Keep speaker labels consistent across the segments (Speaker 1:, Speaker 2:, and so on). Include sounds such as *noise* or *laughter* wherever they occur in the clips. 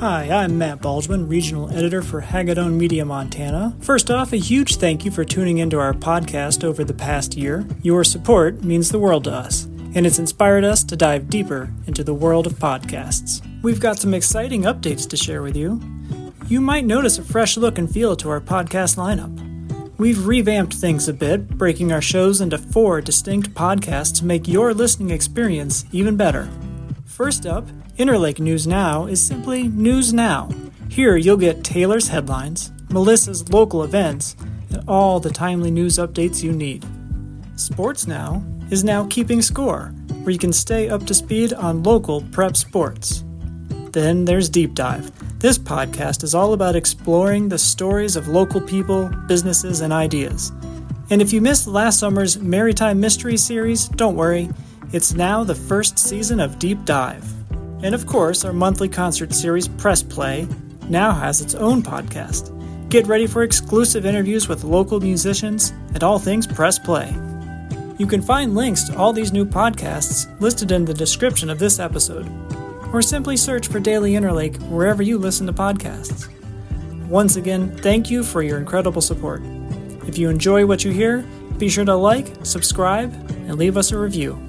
Speaker 1: Hi, I'm Matt Baldsman, Regional Editor for Hagadone Media Montana. First off, a huge thank you for tuning into our podcast over the past year. Your support means the world to us, and it's inspired us to dive deeper into the world of podcasts. We've got some exciting updates to share with you. You might notice a fresh look and feel to our podcast lineup. We've revamped things a bit, breaking our shows into four distinct podcasts to make your listening experience even better. First up, Interlake News Now is simply News Now. Here you'll get Taylor's headlines, Melissa's local events, and all the timely news updates you need. Sports Now is now Keeping Score, where you can stay up to speed on local prep sports. Then there's Deep Dive. This podcast is all about exploring the stories of local people, businesses, and ideas. And if you missed last summer's Maritime Mystery series, don't worry, it's now the first season of Deep Dive. And of course, our monthly concert series, Press Play, now has its own podcast. Get ready for exclusive interviews with local musicians and all things Press Play. You can find links to all these new podcasts listed in the description of this episode, or simply search for Daily Interlake wherever you listen to podcasts. Once again, thank you for your incredible support. If you enjoy what you hear, be sure to like, subscribe, and leave us a review.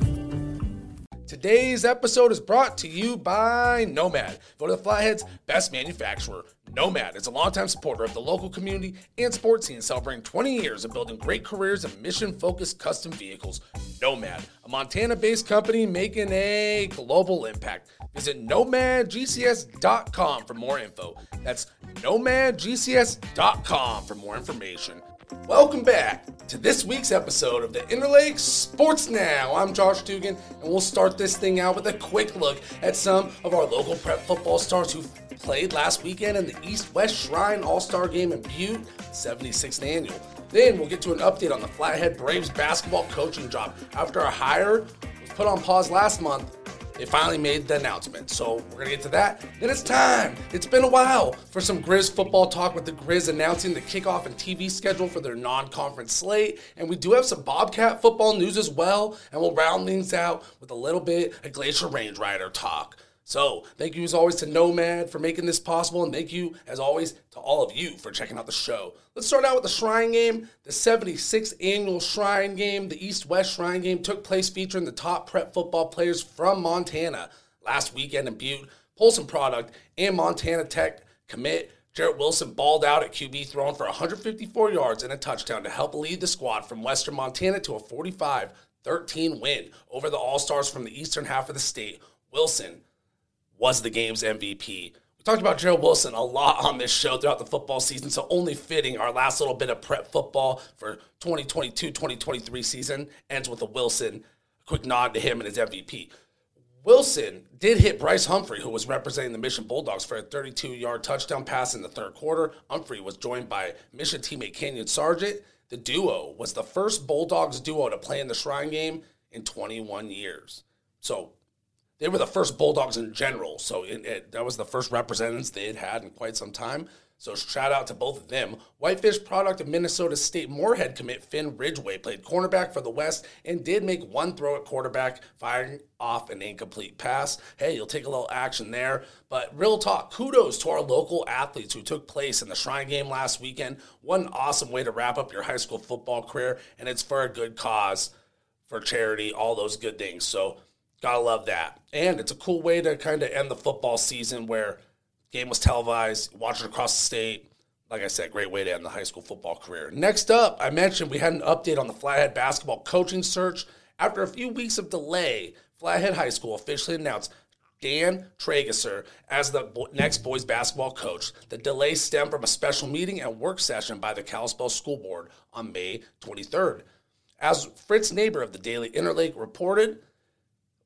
Speaker 2: Today's episode is brought to you by Nomad. Voted the Flathead's best manufacturer. Nomad is a longtime supporter of the local community and sports scene, celebrating 20 years of building great careers and mission focused custom vehicles. Nomad, a Montana based company making a global impact. Visit nomadgcs.com for more info. That's nomadgcs.com for more information. Welcome back to this week's episode of the Interlake Sports Now. I'm Josh Dugan, and we'll start this thing out with a quick look at some of our local prep football stars who played last weekend in the East West Shrine All Star Game in Butte, 76th annual. Then we'll get to an update on the Flathead Braves basketball coaching job. After a hire was put on pause last month, they finally made the announcement. So we're gonna get to that. Then it's time. It's been a while for some Grizz football talk with the Grizz announcing the kickoff and TV schedule for their non-conference slate. And we do have some Bobcat football news as well. And we'll round things out with a little bit of Glacier Range Rider talk. So, thank you as always to Nomad for making this possible, and thank you as always to all of you for checking out the show. Let's start out with the Shrine Game. The 76th annual Shrine Game, the East West Shrine Game, took place featuring the top prep football players from Montana last weekend in Butte. Polson product and Montana Tech commit Jarrett Wilson balled out at QB, throwing for 154 yards and a touchdown to help lead the squad from Western Montana to a 45 13 win over the All Stars from the eastern half of the state. Wilson was the game's MVP. We talked about Jarrett Wilson a lot on this show throughout the football season, so only fitting our last little bit of prep football for 2022 2023 season ends with a Wilson. Quick nod to him and his MVP. Wilson did hit Bryce Humphrey, who was representing the Mission Bulldogs for a 32 yard touchdown pass in the third quarter. Humphrey was joined by Mission teammate Kenyon Sargent. The duo was the first Bulldogs duo to play in the Shrine game in 21 years. So they were the first Bulldogs in general. So it, it, that was the first representatives they had had in quite some time. So shout out to both of them. Whitefish product of Minnesota State Moorhead commit Finn Ridgeway played cornerback for the West and did make one throw at quarterback, firing off an incomplete pass. Hey, you'll take a little action there. But real talk, kudos to our local athletes who took place in the Shrine game last weekend. What an awesome way to wrap up your high school football career, and it's for a good cause, for charity, all those good things. So Gotta love that. And it's a cool way to kind of end the football season where game was televised, watch it across the state. Like I said, great way to end the high school football career. Next up, I mentioned we had an update on the Flathead basketball coaching search. After a few weeks of delay, Flathead High School officially announced Dan Tragesser as the next boys basketball coach. The delay stemmed from a special meeting and work session by the Kalispell School Board on May 23rd. As Fritz Neighbor of the Daily Interlake reported,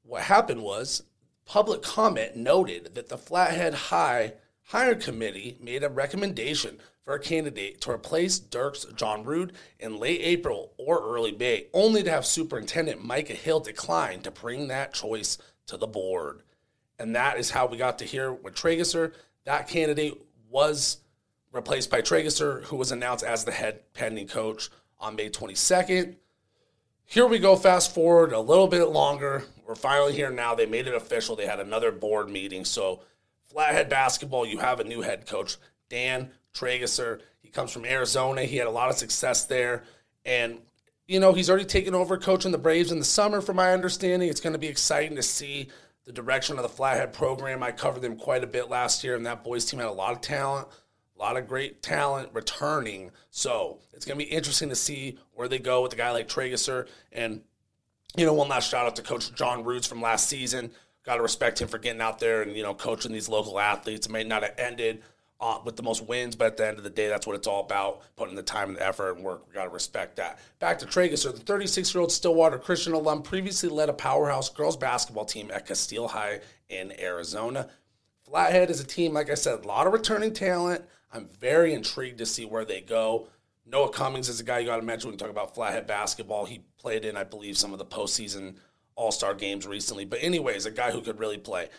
Speaker 2: what happened was public comment noted that the Flathead High Hire Committee made a recommendation for a candidate to replace Dirk's John Rude in late April or early May, only to have Superintendent Micah Hill decline to bring that choice to the board. And that is how we got to hear with Tragesser. That candidate was replaced by Tragesser, who was announced as the head pending coach on May 22nd. Here we go, fast forward a little bit longer. We're finally here now. They made it official. They had another board meeting. So Flathead basketball, you have a new head coach, Dan Tragesser. He comes from Arizona. He had a lot of success there. And, you know, he's already taken over coaching the Braves in the summer, from my understanding. It's going to be exciting to see the direction of the Flathead program. I covered them quite a bit last year, and that boys team had a lot of talent, a lot of great talent returning. So it's going to be interesting to see where they go with a guy like Tragesser. And, you know, one last shout out to Coach John Roots from last season. Got to respect him for getting out there and, you know, coaching these local athletes. It may not have ended uh, with the most wins, but at the end of the day, that's what it's all about putting the time and the effort and work. We got to respect that. Back to Tragesser, the 36 year old Stillwater Christian alum previously led a powerhouse girls basketball team at Casteel High in Arizona. Flathead is a team, like I said, a lot of returning talent. I'm very intrigued to see where they go. Noah Cummings is a guy you got to mention when you talk about Flathead basketball. He played in, I believe, some of the postseason All Star games recently. But, anyways, a guy who could really play.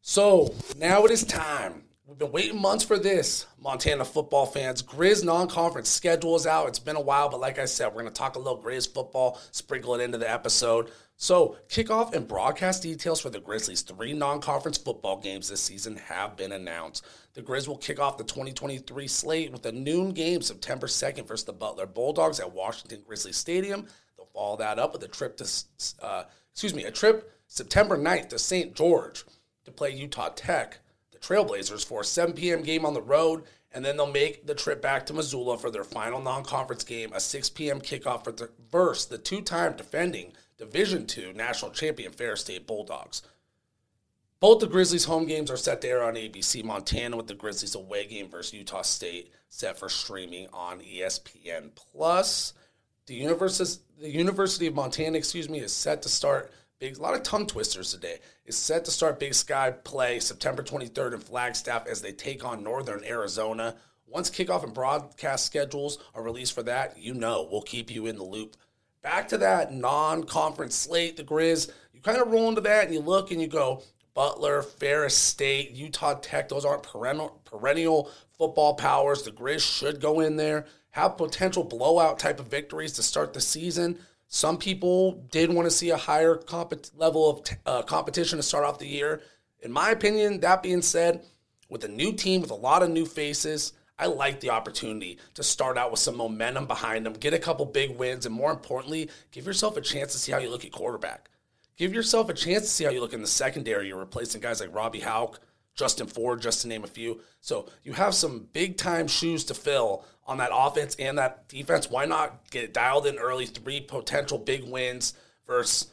Speaker 2: So now it is time We've been waiting months for this, Montana football fans. Grizz non-conference schedule is out. It's been a while, but like I said, we're going to talk a little Grizz football, sprinkle it into the episode. So, kickoff and broadcast details for the Grizzlies' three non-conference football games this season have been announced. The Grizz will kick off the 2023 slate with a noon game September 2nd versus the Butler Bulldogs at Washington Grizzly Stadium. They'll follow that up with a trip to, uh, excuse me, a trip September 9th to St. George to play Utah Tech the Trailblazers for a 7 p.m. game on the road, and then they'll make the trip back to Missoula for their final non-conference game, a 6 p.m. kickoff for the verse the two-time defending Division II national champion Ferris State Bulldogs. Both the Grizzlies' home games are set to air on ABC Montana, with the Grizzlies' away game versus Utah State set for streaming on ESPN Plus. The University, the University of Montana, excuse me, is set to start Big, a lot of tongue twisters today. Is set to start Big Sky play September 23rd in Flagstaff as they take on Northern Arizona. Once kickoff and broadcast schedules are released for that, you know we'll keep you in the loop. Back to that non-conference slate, the Grizz. You kind of roll into that and you look and you go, Butler, Ferris State, Utah Tech. Those aren't perennial, perennial football powers. The Grizz should go in there, have potential blowout type of victories to start the season. Some people did want to see a higher level of t- uh, competition to start off the year. In my opinion, that being said, with a new team with a lot of new faces, I like the opportunity to start out with some momentum behind them, get a couple big wins, and more importantly, give yourself a chance to see how you look at quarterback. Give yourself a chance to see how you look in the secondary. You're replacing guys like Robbie Hauck, Justin Ford, just to name a few. So you have some big time shoes to fill on that offense and that defense. Why not get dialed in early? Three potential big wins versus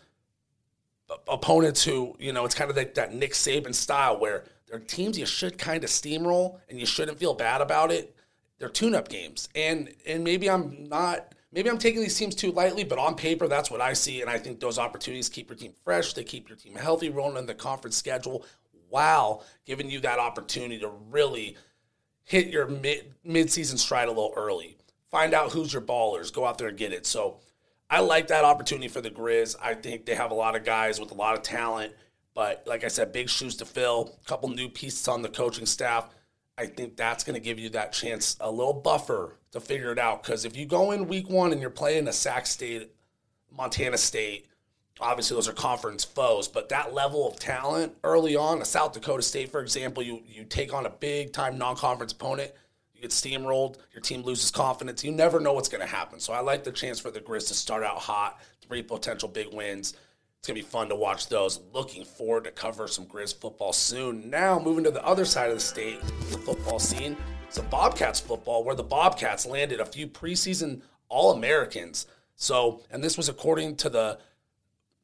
Speaker 2: opponents who, you know, it's kind of like that Nick Saban style where they're teams you should kind of steamroll and you shouldn't feel bad about it. They're tune-up games. And and maybe I'm not maybe I'm taking these teams too lightly, but on paper that's what I see and I think those opportunities keep your team fresh, they keep your team healthy rolling in the conference schedule while giving you that opportunity to really hit your mid mid-season stride a little early. Find out who's your ballers. Go out there and get it. So I like that opportunity for the Grizz. I think they have a lot of guys with a lot of talent, but like I said, big shoes to fill. A couple new pieces on the coaching staff. I think that's going to give you that chance, a little buffer to figure it out. Because if you go in week one and you're playing a Sac State, Montana State, obviously those are conference foes, but that level of talent early on, a South Dakota State, for example, you you take on a big time non conference opponent, you get steamrolled, your team loses confidence. You never know what's going to happen. So I like the chance for the Grizz to start out hot, three potential big wins. It's gonna be fun to watch those. Looking forward to cover some Grizz football soon. Now moving to the other side of the state, the football scene. Some Bobcats football, where the Bobcats landed a few preseason All Americans. So, and this was according to the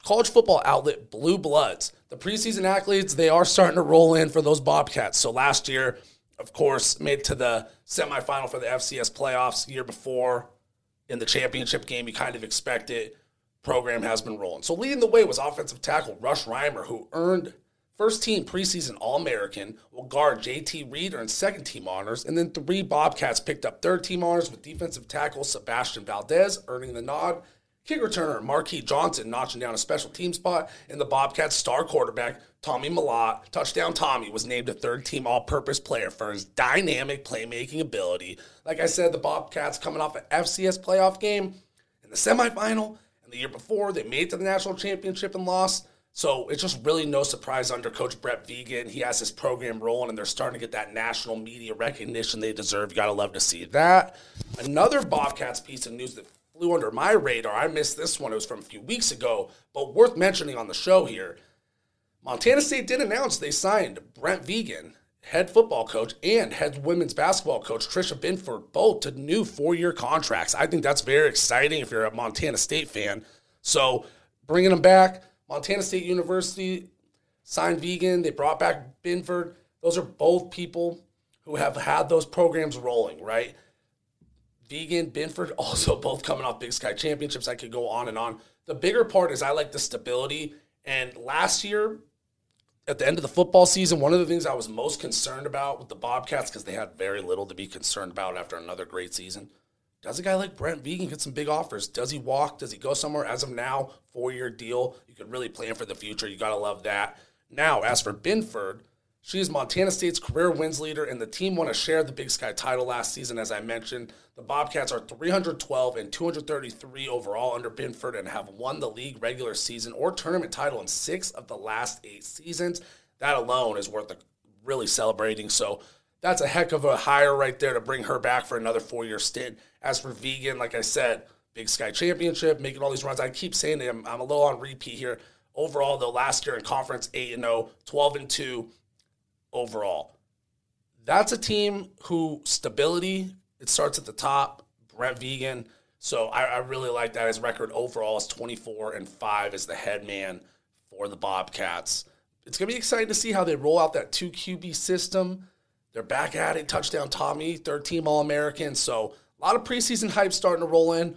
Speaker 2: college football outlet Blue Bloods. The preseason athletes, they are starting to roll in for those Bobcats. So last year, of course, made to the semifinal for the FCS playoffs. Year before, in the championship game, you kind of expect it. Program has been rolling. So leading the way was offensive tackle Rush Reimer, who earned first team preseason All American, will guard JT Reed earned second team honors, and then three Bobcats picked up third team honors with defensive tackle Sebastian Valdez earning the nod Kick returner Marquis Johnson notching down a special team spot, and the Bobcats' star quarterback Tommy Mellott, touchdown Tommy, was named a third team all purpose player for his dynamic playmaking ability. Like I said, the Bobcats coming off an FCS playoff game in the semifinal, and the year before they made to the national championship and lost. So it's just really no surprise under Coach Brett Vigen. He has his program rolling, and they're starting to get that national media recognition they deserve. You gotta love to see that. Another Bobcats piece of news that flew under my radar. I missed this one. It was from a few weeks ago, but worth mentioning on the show here. Montana State did announce they signed Brent Vigen, head football coach, and head women's basketball coach Tricia Binford, both to new four-year contracts. I think that's very exciting if you're a Montana State fan. So bringing them back, Montana State University signed Vigen, They brought back Binford. Those are both people who have had those programs rolling, right? Vigen, Binford, *laughs* also both coming off Big Sky championships. I could go on and on. The bigger part is I like the stability. And last year, at the end of the football season, one of the things I was most concerned about with the Bobcats, because they had very little to be concerned about after another great season, does a guy like Brent Vigen get some big offers? Does he walk? Does he go somewhere? As of now, four year deal. You could really plan for the future. You got to love that. Now, as for Binford, she is Montana State's career wins leader, and the team won a share of the Big Sky title last season. As I mentioned, the Bobcats are 312 and 233 overall under Binford and have won the league regular season or tournament title in six of the last eight seasons. That alone is worth really celebrating. So that's a heck of a hire right there to bring her back for another four year stint. As for Vigen, like I said, Big Sky Championship, making all these runs. I keep saying I'm, I'm a little on repeat here. Overall, though, last year in conference, 8 and 0, 12 and 2 overall. That's a team who stability, it starts at the top. Brent Vigen. So I, I really like that. His record overall is 24 and 5 as the head man for the Bobcats. It's going to be exciting to see how they roll out that 2 QB system. They're back at it. Touchdown Tommy, third team All American. So a lot of preseason hype starting to roll in.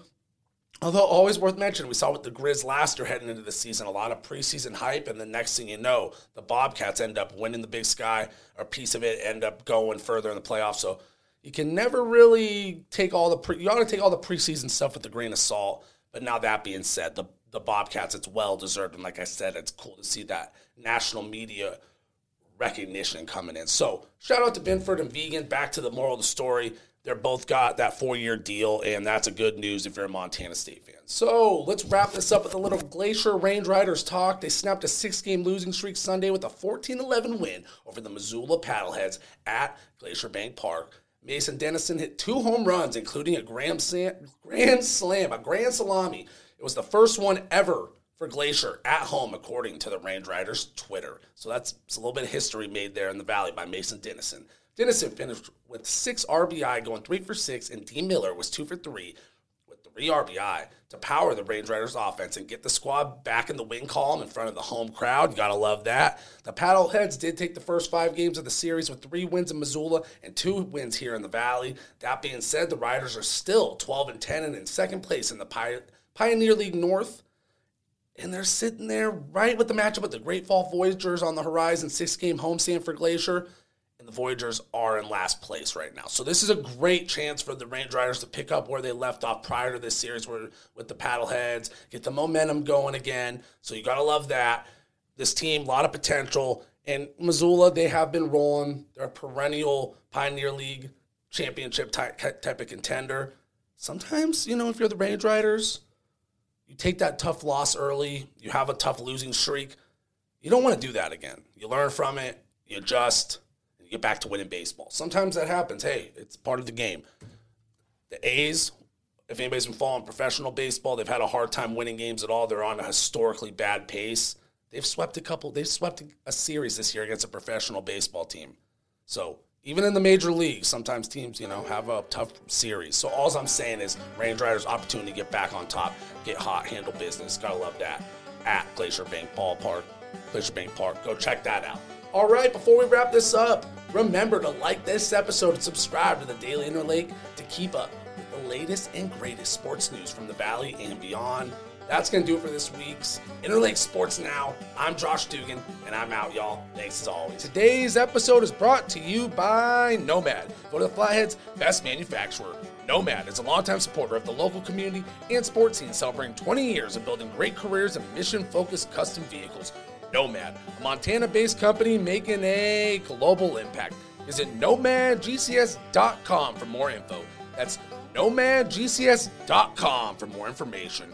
Speaker 2: Although always worth mentioning, we saw with the Grizz last year heading into the season, a lot of preseason hype, and the next thing you know, the Bobcats end up winning the Big Sky, or piece of it end up going further in the playoffs. So you can never really take all the pre- you ought to take all the preseason stuff with a grain of salt. But now that being said, the the Bobcats, it's well deserved, and like I said, it's cool to see that national media recognition coming in. So shout out to Binford and Vigen. Back to the moral of the story. They're both got that four year deal, and that's a good news if you're a Montana State fan. So let's wrap this up with a little Glacier Range Riders talk. They snapped a six game losing streak Sunday with a 14 11 win over the Missoula Paddleheads at Glacier Bank Park. Mason Dennison hit two home runs, including a grand slam, grand slam, a grand salami. It was the first one ever for Glacier at home, according to the Range Riders Twitter. So that's a little bit of history made there in the Valley by Mason Dennison. Dennison finished with six RBI, going three for six, and D. Miller was two for three with three RBI to power the Range Riders offense and get the squad back in the win column in front of the home crowd. You gotta love that. The Paddleheads did take the first five games of the series with three wins in Missoula and two wins here in the Valley. That being said, the Riders are still 12 and 10 and in second place in the Pioneer League North. And they're sitting there right with the matchup with the Great Fall Voyagers on the horizon, six game homestand for Glacier and the Voyagers are in last place right now. So this is a great chance for the Range Riders to pick up where they left off prior to this series where, with the paddleheads, get the momentum going again. So you got to love that. This team, a lot of potential. And Missoula, they have been rolling. They're a perennial Pioneer League championship type, type of contender. Sometimes, you know, if you're the Range Riders, you take that tough loss early, you have a tough losing streak. You don't want to do that again. You learn from it, you adjust, get back to winning baseball. Sometimes that happens. Hey, it's part of the game. The A's, if anybody's been following professional baseball, they've had a hard time winning games at all. They're on a historically bad pace. They've swept a couple, they've swept a series this year against a professional baseball team. So even in the major leagues, sometimes teams, you know, have a tough series. So all I'm saying is Range Riders opportunity to get back on top, get hot, handle business. Gotta love that. At Glacier Bank Ballpark, Glacier Bank Park. Go check that out. All right, before we wrap this up, remember to like this episode and subscribe to the Daily Interlake to keep up with the latest and greatest sports news from the Valley and beyond. That's going to do it for this week's Interlake Sports Now. I'm Josh Dugan, and I'm out, y'all. Thanks as always. Today's episode is brought to you by Nomad, go to the Flathead's best manufacturer. Nomad is a longtime supporter of the local community and sports scene, celebrating 20 years of building great careers and mission focused custom vehicles. Nomad, a Montana based company making a global impact. Visit nomadgcs.com for more info. That's nomadgcs.com for more information.